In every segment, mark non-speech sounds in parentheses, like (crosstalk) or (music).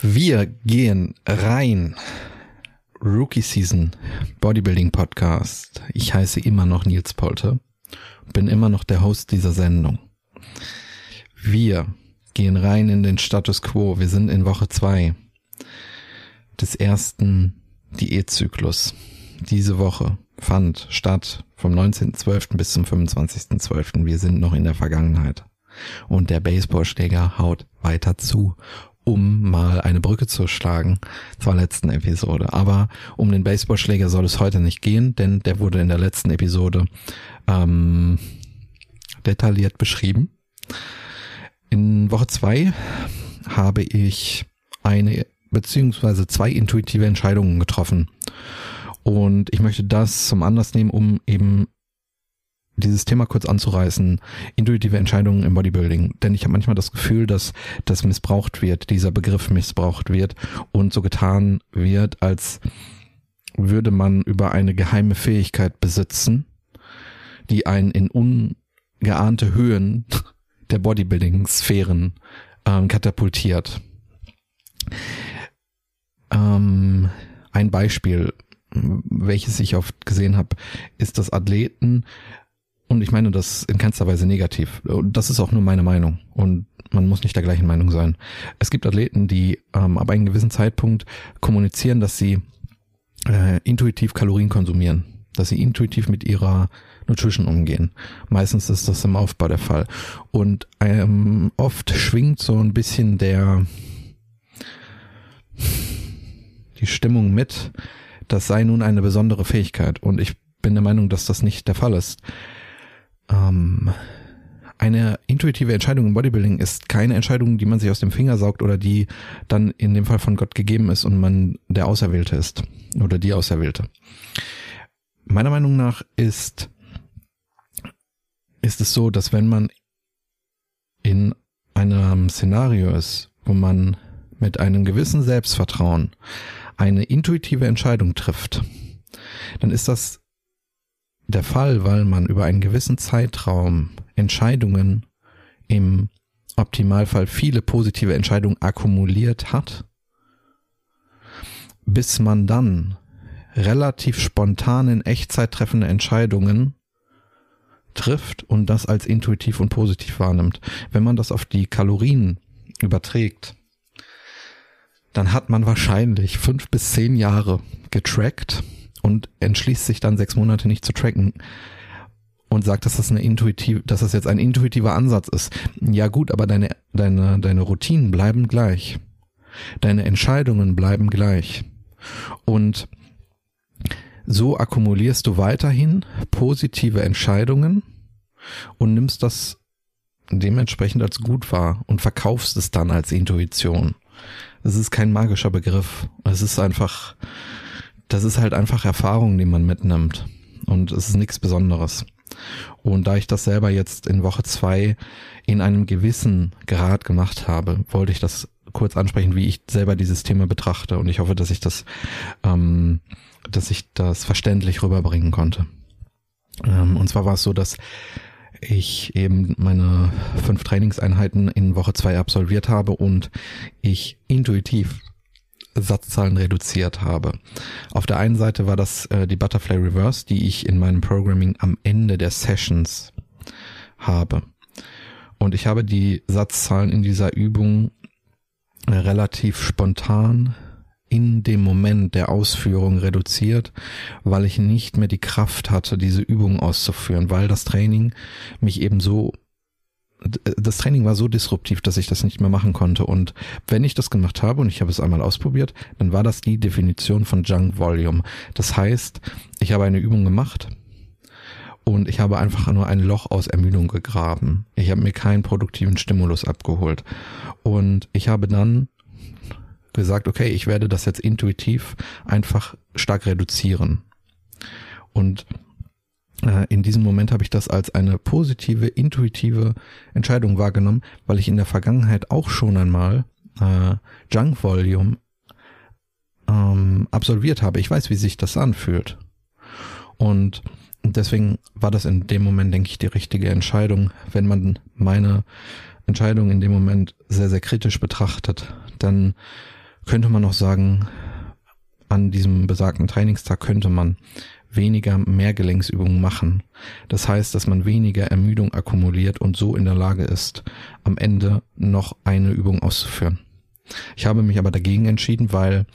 Wir gehen rein. Rookie Season Bodybuilding Podcast. Ich heiße immer noch Nils Polte. Bin immer noch der Host dieser Sendung. Wir gehen rein in den Status Quo. Wir sind in Woche zwei des ersten Diätzyklus. Diese Woche fand statt vom 19.12. bis zum 25.12. Wir sind noch in der Vergangenheit. Und der Baseballschläger haut weiter zu um mal eine Brücke zu schlagen zur letzten Episode. Aber um den Baseballschläger soll es heute nicht gehen, denn der wurde in der letzten Episode ähm, detailliert beschrieben. In Woche zwei habe ich eine beziehungsweise zwei intuitive Entscheidungen getroffen. Und ich möchte das zum Anlass nehmen, um eben dieses Thema kurz anzureißen, intuitive Entscheidungen im Bodybuilding. Denn ich habe manchmal das Gefühl, dass das missbraucht wird, dieser Begriff missbraucht wird und so getan wird, als würde man über eine geheime Fähigkeit besitzen, die einen in ungeahnte Höhen der Bodybuilding-Sphären ähm, katapultiert. Ähm, ein Beispiel, welches ich oft gesehen habe, ist, dass Athleten und ich meine das in keinster Weise negativ. Das ist auch nur meine Meinung. Und man muss nicht der gleichen Meinung sein. Es gibt Athleten, die ähm, ab einem gewissen Zeitpunkt kommunizieren, dass sie äh, intuitiv Kalorien konsumieren. Dass sie intuitiv mit ihrer Nutrition umgehen. Meistens ist das im Aufbau der Fall. Und ähm, oft schwingt so ein bisschen der die Stimmung mit, das sei nun eine besondere Fähigkeit. Und ich bin der Meinung, dass das nicht der Fall ist. Ähm, eine intuitive Entscheidung im Bodybuilding ist keine Entscheidung, die man sich aus dem Finger saugt oder die dann in dem Fall von Gott gegeben ist und man der Auserwählte ist oder die Auserwählte. Meiner Meinung nach ist, ist es so, dass wenn man in einem Szenario ist, wo man mit einem gewissen Selbstvertrauen eine intuitive Entscheidung trifft, dann ist das der Fall, weil man über einen gewissen Zeitraum Entscheidungen im Optimalfall viele positive Entscheidungen akkumuliert hat, bis man dann relativ spontan in Echtzeit treffende Entscheidungen trifft und das als intuitiv und positiv wahrnimmt. Wenn man das auf die Kalorien überträgt, dann hat man wahrscheinlich fünf bis zehn Jahre getrackt und entschließt sich dann sechs Monate nicht zu tracken und sagt, dass das eine intuitiv, dass das jetzt ein intuitiver Ansatz ist. Ja gut, aber deine, deine, deine Routinen bleiben gleich. Deine Entscheidungen bleiben gleich. Und so akkumulierst du weiterhin positive Entscheidungen und nimmst das dementsprechend als gut wahr und verkaufst es dann als Intuition. Es ist kein magischer Begriff. Es ist einfach das ist halt einfach Erfahrung, die man mitnimmt. Und es ist nichts Besonderes. Und da ich das selber jetzt in Woche zwei in einem gewissen Grad gemacht habe, wollte ich das kurz ansprechen, wie ich selber dieses Thema betrachte. Und ich hoffe, dass ich das, ähm, dass ich das verständlich rüberbringen konnte. Ähm, und zwar war es so, dass ich eben meine fünf Trainingseinheiten in Woche zwei absolviert habe und ich intuitiv Satzzahlen reduziert habe. Auf der einen Seite war das äh, die Butterfly Reverse, die ich in meinem Programming am Ende der Sessions habe. Und ich habe die Satzzahlen in dieser Übung äh, relativ spontan in dem Moment der Ausführung reduziert, weil ich nicht mehr die Kraft hatte, diese Übung auszuführen, weil das Training mich eben so das Training war so disruptiv, dass ich das nicht mehr machen konnte. Und wenn ich das gemacht habe und ich habe es einmal ausprobiert, dann war das die Definition von Junk Volume. Das heißt, ich habe eine Übung gemacht und ich habe einfach nur ein Loch aus Ermüdung gegraben. Ich habe mir keinen produktiven Stimulus abgeholt. Und ich habe dann gesagt, okay, ich werde das jetzt intuitiv einfach stark reduzieren. Und in diesem Moment habe ich das als eine positive, intuitive Entscheidung wahrgenommen, weil ich in der Vergangenheit auch schon einmal äh, Junk Volume ähm, absolviert habe. Ich weiß, wie sich das anfühlt. Und deswegen war das in dem Moment, denke ich, die richtige Entscheidung. Wenn man meine Entscheidung in dem Moment sehr, sehr kritisch betrachtet, dann könnte man noch sagen, an diesem besagten Trainingstag könnte man weniger Mehrgelenksübungen machen. Das heißt, dass man weniger Ermüdung akkumuliert und so in der Lage ist, am Ende noch eine Übung auszuführen. Ich habe mich aber dagegen entschieden, weil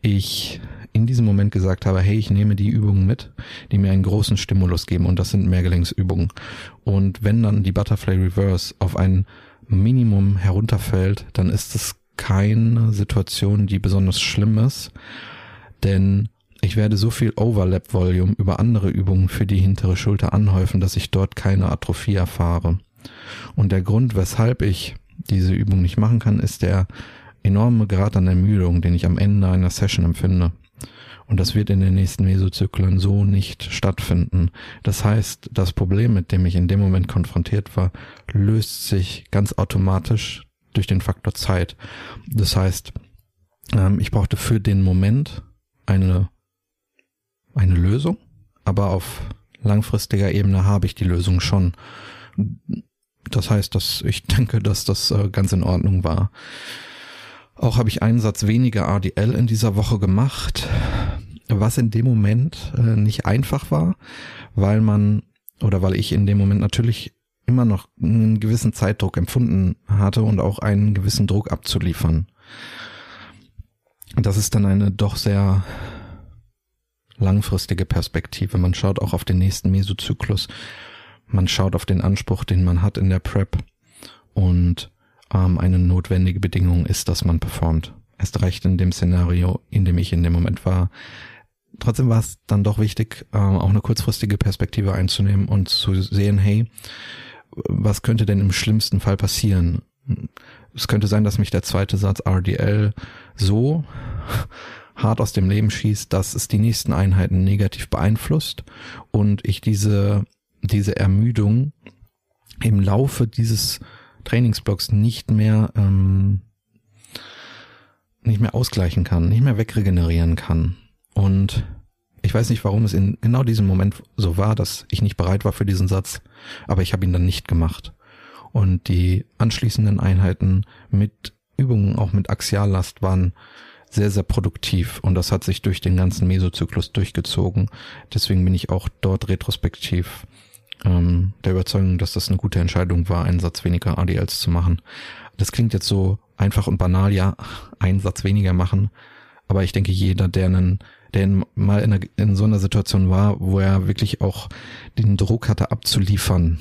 ich in diesem Moment gesagt habe, hey, ich nehme die Übungen mit, die mir einen großen Stimulus geben und das sind Mehrgelenksübungen. Und wenn dann die Butterfly Reverse auf ein Minimum herunterfällt, dann ist es keine Situation, die besonders schlimm ist, denn ich werde so viel Overlap Volume über andere Übungen für die hintere Schulter anhäufen, dass ich dort keine Atrophie erfahre. Und der Grund, weshalb ich diese Übung nicht machen kann, ist der enorme Grad an Ermüdung, den ich am Ende einer Session empfinde. Und das wird in den nächsten Mesozyklen so nicht stattfinden. Das heißt, das Problem, mit dem ich in dem Moment konfrontiert war, löst sich ganz automatisch durch den Faktor Zeit. Das heißt, ähm, ich brauchte für den Moment eine, eine Lösung, aber auf langfristiger Ebene habe ich die Lösung schon. Das heißt, dass ich (laughs) denke, dass das äh, ganz in Ordnung war. Auch habe ich einen Satz weniger ADL in dieser Woche gemacht, was in dem Moment äh, nicht einfach war, weil man oder weil ich in dem Moment natürlich immer noch einen gewissen Zeitdruck empfunden hatte und auch einen gewissen Druck abzuliefern. Das ist dann eine doch sehr langfristige Perspektive. Man schaut auch auf den nächsten Mesozyklus. Man schaut auf den Anspruch, den man hat in der Prep. Und ähm, eine notwendige Bedingung ist, dass man performt. Erst recht in dem Szenario, in dem ich in dem Moment war. Trotzdem war es dann doch wichtig, äh, auch eine kurzfristige Perspektive einzunehmen und zu sehen, hey, was könnte denn im schlimmsten Fall passieren? Es könnte sein, dass mich der zweite Satz RDL so hart aus dem Leben schießt, dass es die nächsten Einheiten negativ beeinflusst und ich diese, diese Ermüdung im Laufe dieses Trainingsblocks nicht mehr ähm, nicht mehr ausgleichen kann, nicht mehr wegregenerieren kann. Und ich weiß nicht, warum es in genau diesem Moment so war, dass ich nicht bereit war für diesen Satz, aber ich habe ihn dann nicht gemacht. Und die anschließenden Einheiten mit Übungen, auch mit Axiallast, waren sehr, sehr produktiv und das hat sich durch den ganzen Mesozyklus durchgezogen. Deswegen bin ich auch dort retrospektiv ähm, der Überzeugung, dass das eine gute Entscheidung war, einen Satz weniger ADLs zu machen. Das klingt jetzt so einfach und banal, ja, einen Satz weniger machen. Aber ich denke, jeder, der einen, der mal in, einer, in so einer Situation war, wo er wirklich auch den Druck hatte abzuliefern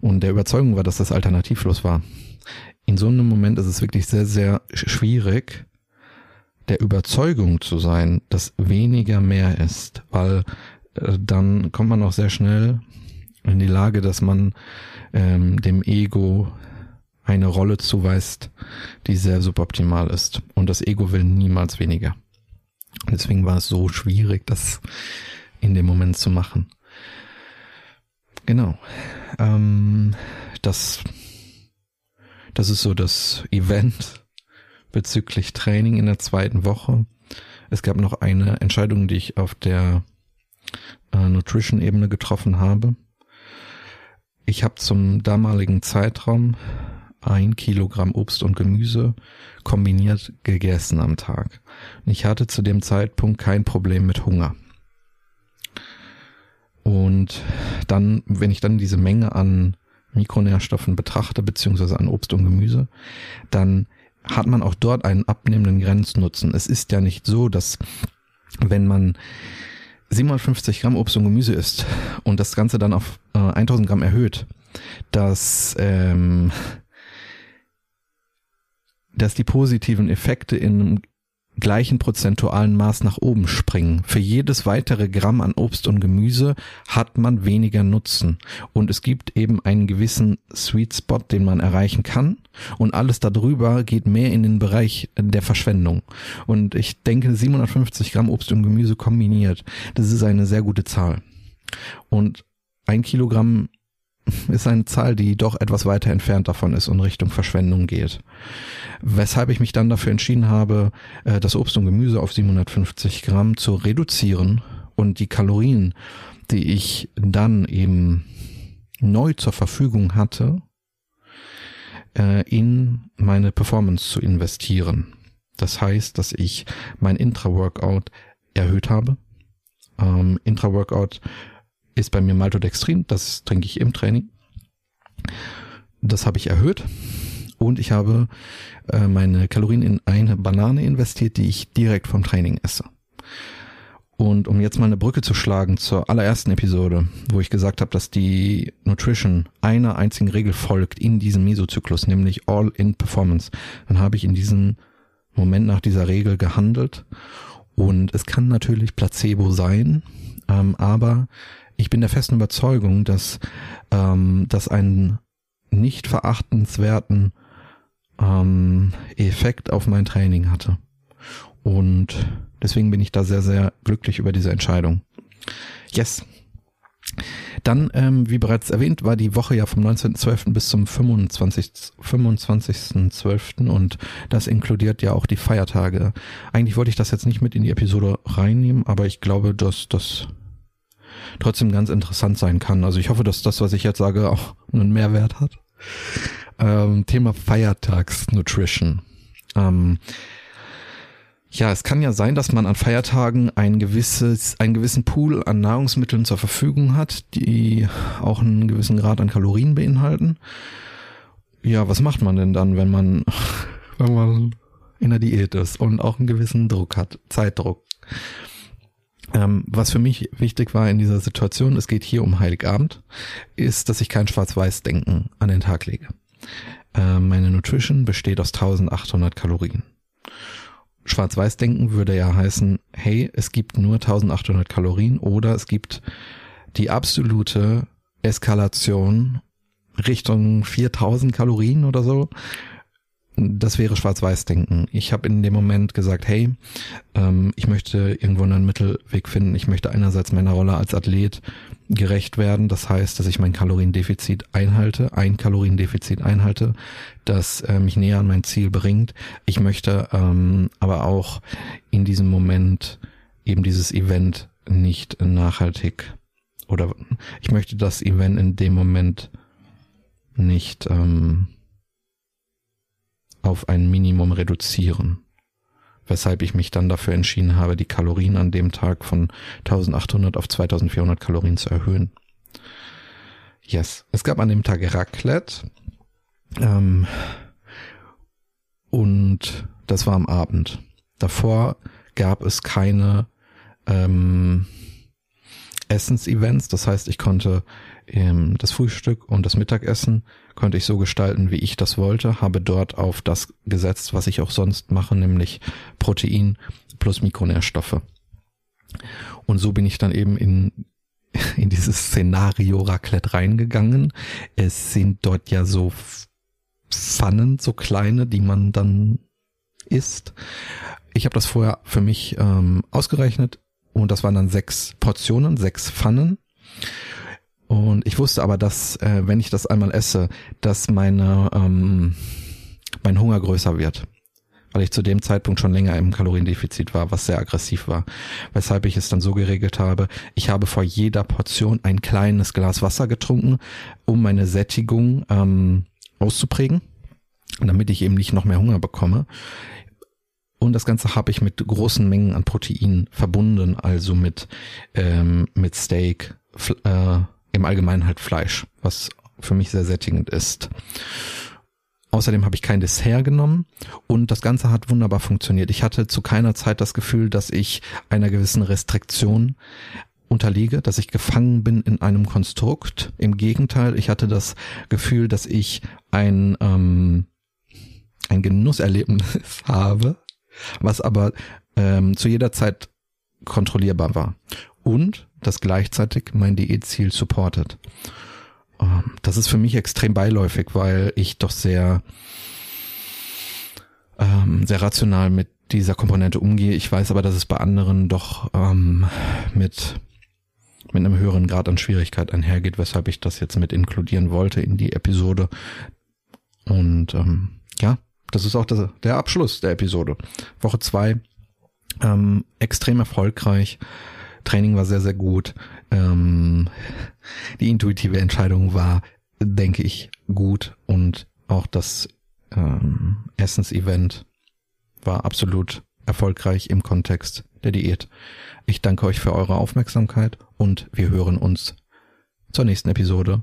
und der Überzeugung war, dass das alternativlos war. In so einem Moment ist es wirklich sehr, sehr schwierig, der Überzeugung zu sein, dass weniger mehr ist, weil äh, dann kommt man auch sehr schnell in die Lage, dass man ähm, dem Ego eine Rolle zuweist, die sehr suboptimal ist. Und das Ego will niemals weniger. Deswegen war es so schwierig, das in dem Moment zu machen. Genau. Ähm, das, das ist so das Event bezüglich Training in der zweiten Woche. Es gab noch eine Entscheidung, die ich auf der äh, Nutrition-Ebene getroffen habe. Ich habe zum damaligen Zeitraum ein Kilogramm Obst und Gemüse kombiniert gegessen am Tag. Ich hatte zu dem Zeitpunkt kein Problem mit Hunger. Und dann, wenn ich dann diese Menge an Mikronährstoffen betrachte, beziehungsweise an Obst und Gemüse, dann hat man auch dort einen abnehmenden Grenznutzen. Es ist ja nicht so, dass wenn man 750 Gramm Obst und Gemüse isst und das Ganze dann auf äh, 1000 Gramm erhöht, dass, ähm, dass die positiven Effekte in gleichen prozentualen Maß nach oben springen. Für jedes weitere Gramm an Obst und Gemüse hat man weniger Nutzen. Und es gibt eben einen gewissen Sweet Spot, den man erreichen kann. Und alles darüber geht mehr in den Bereich der Verschwendung. Und ich denke, 750 Gramm Obst und Gemüse kombiniert, das ist eine sehr gute Zahl. Und ein Kilogramm ist eine Zahl, die doch etwas weiter entfernt davon ist und Richtung Verschwendung geht. Weshalb ich mich dann dafür entschieden habe, äh, das Obst und Gemüse auf 750 Gramm zu reduzieren und die Kalorien, die ich dann eben neu zur Verfügung hatte, äh, in meine Performance zu investieren. Das heißt, dass ich mein Intra-Workout erhöht habe. Ähm, Intra-Workout ist bei mir Maltodextrin, das trinke ich im Training. Das habe ich erhöht und ich habe äh, meine Kalorien in eine Banane investiert, die ich direkt vom Training esse. Und um jetzt mal eine Brücke zu schlagen zur allerersten Episode, wo ich gesagt habe, dass die Nutrition einer einzigen Regel folgt in diesem Mesozyklus, nämlich All in Performance, dann habe ich in diesem Moment nach dieser Regel gehandelt. Und es kann natürlich Placebo sein, ähm, aber ich bin der festen Überzeugung, dass ähm, das einen nicht verachtenswerten ähm, Effekt auf mein Training hatte. Und deswegen bin ich da sehr, sehr glücklich über diese Entscheidung. Yes. Dann, ähm, wie bereits erwähnt, war die Woche ja vom 19.12. bis zum 25.12. 25 und das inkludiert ja auch die Feiertage. Eigentlich wollte ich das jetzt nicht mit in die Episode reinnehmen, aber ich glaube, dass das trotzdem ganz interessant sein kann. Also ich hoffe, dass das, was ich jetzt sage, auch einen Mehrwert hat. Ähm, Thema Feiertags-Nutrition. Ähm, ja, es kann ja sein, dass man an Feiertagen ein gewisses, einen gewissen Pool an Nahrungsmitteln zur Verfügung hat, die auch einen gewissen Grad an Kalorien beinhalten. Ja, was macht man denn dann, wenn man, wenn man in der Diät ist und auch einen gewissen Druck hat, Zeitdruck? Ähm, was für mich wichtig war in dieser Situation, es geht hier um Heiligabend, ist, dass ich kein Schwarz-Weiß-Denken an den Tag lege. Ähm, meine Nutrition besteht aus 1800 Kalorien. Schwarz-Weiß-Denken würde ja heißen, hey, es gibt nur 1800 Kalorien oder es gibt die absolute Eskalation Richtung 4000 Kalorien oder so das wäre Schwarz-Weiß-Denken. Ich habe in dem Moment gesagt, hey, ähm, ich möchte irgendwo einen Mittelweg finden. Ich möchte einerseits meiner Rolle als Athlet gerecht werden. Das heißt, dass ich mein Kaloriendefizit einhalte, ein Kaloriendefizit einhalte, das äh, mich näher an mein Ziel bringt. Ich möchte ähm, aber auch in diesem Moment eben dieses Event nicht nachhaltig oder ich möchte das Event in dem Moment nicht ähm, auf ein Minimum reduzieren. Weshalb ich mich dann dafür entschieden habe, die Kalorien an dem Tag von 1800 auf 2400 Kalorien zu erhöhen. Yes. Es gab an dem Tag Raclette. Ähm, und das war am Abend. Davor gab es keine ähm, Essensevents. Das heißt, ich konnte ähm, das Frühstück und das Mittagessen konnte ich so gestalten, wie ich das wollte, habe dort auf das gesetzt, was ich auch sonst mache, nämlich Protein plus Mikronährstoffe. Und so bin ich dann eben in, (laughs) in dieses Szenario Raclette reingegangen. Es sind dort ja so Pfannen, so kleine, die man dann isst. Ich habe das vorher für mich ähm, ausgerechnet und das waren dann sechs Portionen, sechs Pfannen. Und ich wusste aber, dass, äh, wenn ich das einmal esse, dass meine, ähm, mein Hunger größer wird. Weil ich zu dem Zeitpunkt schon länger im Kaloriendefizit war, was sehr aggressiv war. Weshalb ich es dann so geregelt habe, ich habe vor jeder Portion ein kleines Glas Wasser getrunken, um meine Sättigung ähm, auszuprägen, damit ich eben nicht noch mehr Hunger bekomme. Und das Ganze habe ich mit großen Mengen an Protein verbunden, also mit, ähm, mit Steak, äh, im Allgemeinen halt Fleisch, was für mich sehr sättigend ist. Außerdem habe ich kein Dessert genommen und das Ganze hat wunderbar funktioniert. Ich hatte zu keiner Zeit das Gefühl, dass ich einer gewissen Restriktion unterliege, dass ich gefangen bin in einem Konstrukt. Im Gegenteil, ich hatte das Gefühl, dass ich ein, ähm, ein Genusserlebnis (laughs) habe, was aber ähm, zu jeder Zeit kontrollierbar war. Und das gleichzeitig mein Diätziel supportet. Ähm, das ist für mich extrem beiläufig, weil ich doch sehr, ähm, sehr rational mit dieser Komponente umgehe. Ich weiß aber, dass es bei anderen doch ähm, mit mit einem höheren Grad an Schwierigkeit einhergeht, weshalb ich das jetzt mit inkludieren wollte in die Episode. Und ähm, ja, das ist auch das, der Abschluss der Episode. Woche zwei ähm, extrem erfolgreich. Training war sehr, sehr gut. Ähm, die intuitive Entscheidung war, denke ich, gut und auch das ähm, Essensevent war absolut erfolgreich im Kontext der Diät. Ich danke euch für eure Aufmerksamkeit und wir hören uns zur nächsten Episode